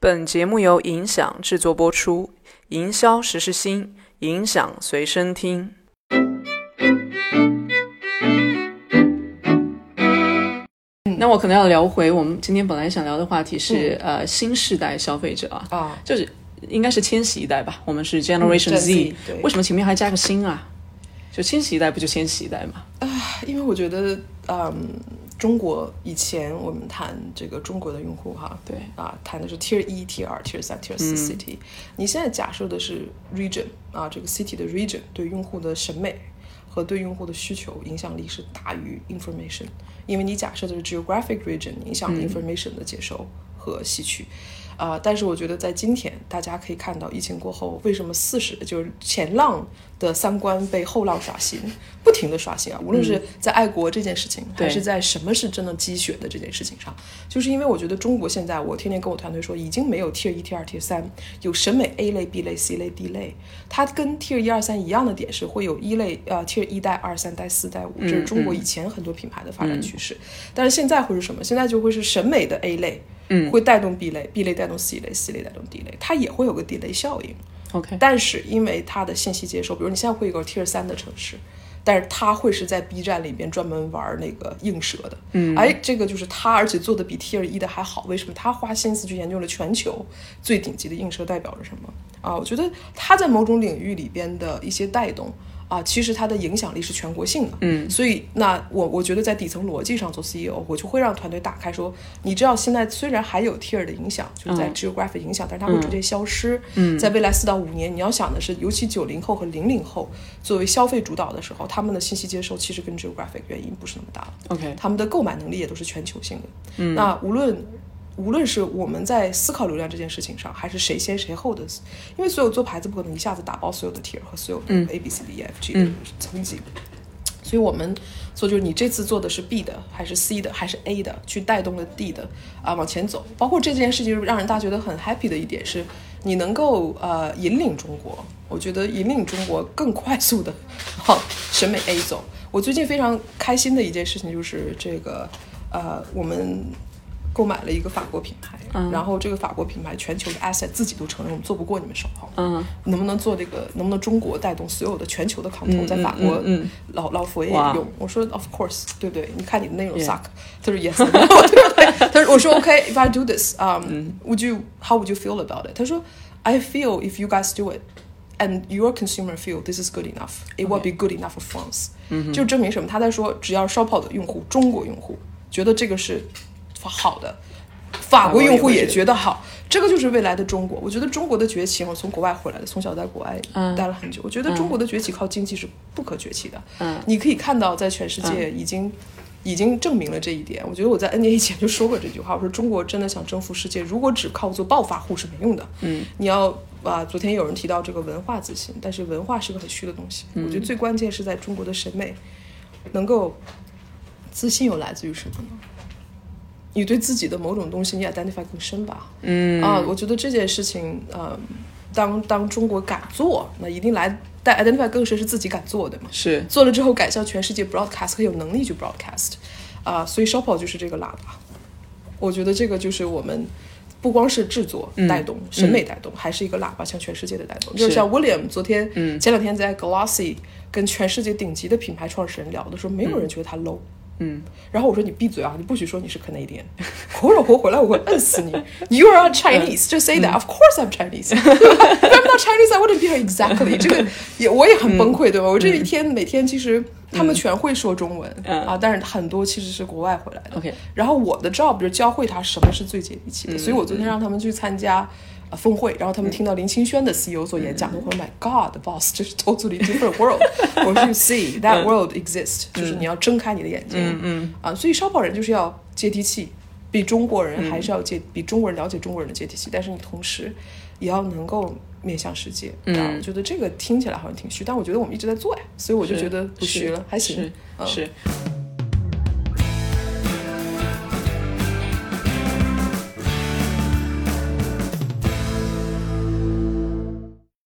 本节目由影响制作播出，营销时时新，影响随身听。那我可能要聊回我们今天本来想聊的话题是、呃新世代消费者啊，啊，就是应该是千禧一代吧，我们是 Generation Z，、为什么前面还加个新啊？就千禧一代不就千禧一代吗？因为我觉得，嗯，中国以前我们谈这个中国的用户哈，对啊，谈的是 Tier 一、Tier 二、Tier 三、Tier 四 city，、你现在假设的是 region 啊，这个 city 的 region 对用户的审美和对用户的需求影响力是大于 information，因为你假设的是 geographic region 影响 information 的接收和吸取。啊、但是我觉得在今天，大家可以看到疫情过后，为什么四十就是前浪的三观被后浪刷新，不停的刷新啊！无论是在爱国这件事情，还是在什么是真的积雪的这件事情上，就是因为我觉得中国现在，我天天跟我团队说，已经没有 Tier 一、Tier 二、Tier 三，有审美 A 类、B 类、C 类、D 类，它跟 Tier 一二三一样的点是会有一类呃 Tier 一代、二三代、四代、五，这是中国以前很多品牌的发展趋势。但是现在会是什么？现在就会是审美的 A 类，嗯，会带动 B 类，B 类带动 C 类，C 类带动 D 类，它也会有个 D 类效应。OK，但是因为它的信息接收，比如你现在会一个 Tier 三的城市，但是它会是在 B 站里边专门玩那个映射的，嗯，哎，这个就是它，而且做的比 Tier 一的还好。为什么？他花心思去研究了全球最顶级的映射代表着什么啊？我觉得它在某种领域里边的一些带动。啊，其实它的影响力是全国性的，嗯，所以那我我觉得在底层逻辑上做 CEO，我就会让团队打开说，你知道现在虽然还有 tier 的影响，就是在 geographic 影响，但是它会逐渐消失，嗯，在未来四到五年，你要想的是，尤其九零后和零零后作为消费主导的时候，他们的信息接收其实跟 geographic 原因不是那么大了，OK，他们的购买能力也都是全球性的。嗯，那无论无论是我们在思考流量这件事情上，还是谁先谁后的，因为所有做牌子不可能一下子打包所有的 tier 和所有的 A B C D E F G 的层级，所以我们做就是你这次做的是 B 的，还是 C 的，还是 A 的，去带动了 D 的啊往前走。包括这件事情让人大家觉得很 happy 的一点是，你能够呃引领中国，我觉得引领中国更快速的往审美 A 走。我最近非常开心的一件事情就是这个呃我们。购买了一个法国品牌，然后这个法国品牌全球的 asset 自己都承认我们做不过你们烧泡，嗯，能不能做这个？能不能中国带动所有的全球的扛头，在法国嗯嗯老老佛爷也用？我说 Of course，对不对？你看你的内容 suck，他说 Yes，对不对？他说我说 OK，if I do this，um，would you how would you feel about it？他说 I feel if you guys do it。And your consumer feel this is good enough, it will be good enough for France。就证明什么？他在说，只要烧泡的用户，中国用户觉得这个是好的，法国用户也觉得好，这个就是未来的中国。我觉得中国的崛起，我从国外回来的，从小在国外待了很久。我觉得中国的崛起靠经济是不可崛起的。嗯，你可以看到，在全世界已经、已经证明了这一点。我觉得我在 N 年以前就说过这句话，我说中国真的想征服世界，如果只靠做暴发户是没用的。嗯，你要啊，昨天有人提到这个文化自信，但是文化是个很虚的东西。我觉得最关键是在中国的审美能够自信，又来自于什么呢？你对自己的某种东西，你 identify 更深吧。嗯啊，我觉得这件事情，呃，当当中国敢做，那一定来但 identify 更深是自己敢做的嘛。是做了之后敢向全世界 broadcast，很有能力去 broadcast，啊、所以 Shoppo 就是这个喇叭。我觉得这个就是我们不光是制作带动、审美带动，还是一个喇叭向全世界的带动。就是像 William 昨天、前两天在 Glossy 跟全世界顶级的品牌创始人聊的时候，没有人觉得他 low。嗯，然后我说你闭嘴啊！你不许说你是 Canadian，活着活回来我会摁死你。You are Chinese, just say that. Of course I'm Chinese. If I'm not Chinese, I wouldn't be here exactly. 这个也我也很崩溃，对吧？我这一天每天其实他们全会说中文啊，但是很多其实是国外回来的。OK 然后我的 job 就是教会他什么是最接地气的，所以我昨天让他们去参加。呃，峰会，然后他们听到林清轩的 CEO 做演讲，我说 My God, boss，这是 totally different world。我说 You see that world exists，就是你要睁开你的眼睛。嗯嗯。啊，所以烧烤人就是要接地气，比中国人还是要接，比中国人了解中国人的接地气，但是你同时也要能够面向世界。嗯，我觉得这个听起来好像挺虚，但我觉得我们一直在做呀，所以我就觉得不虚了，还行。是是。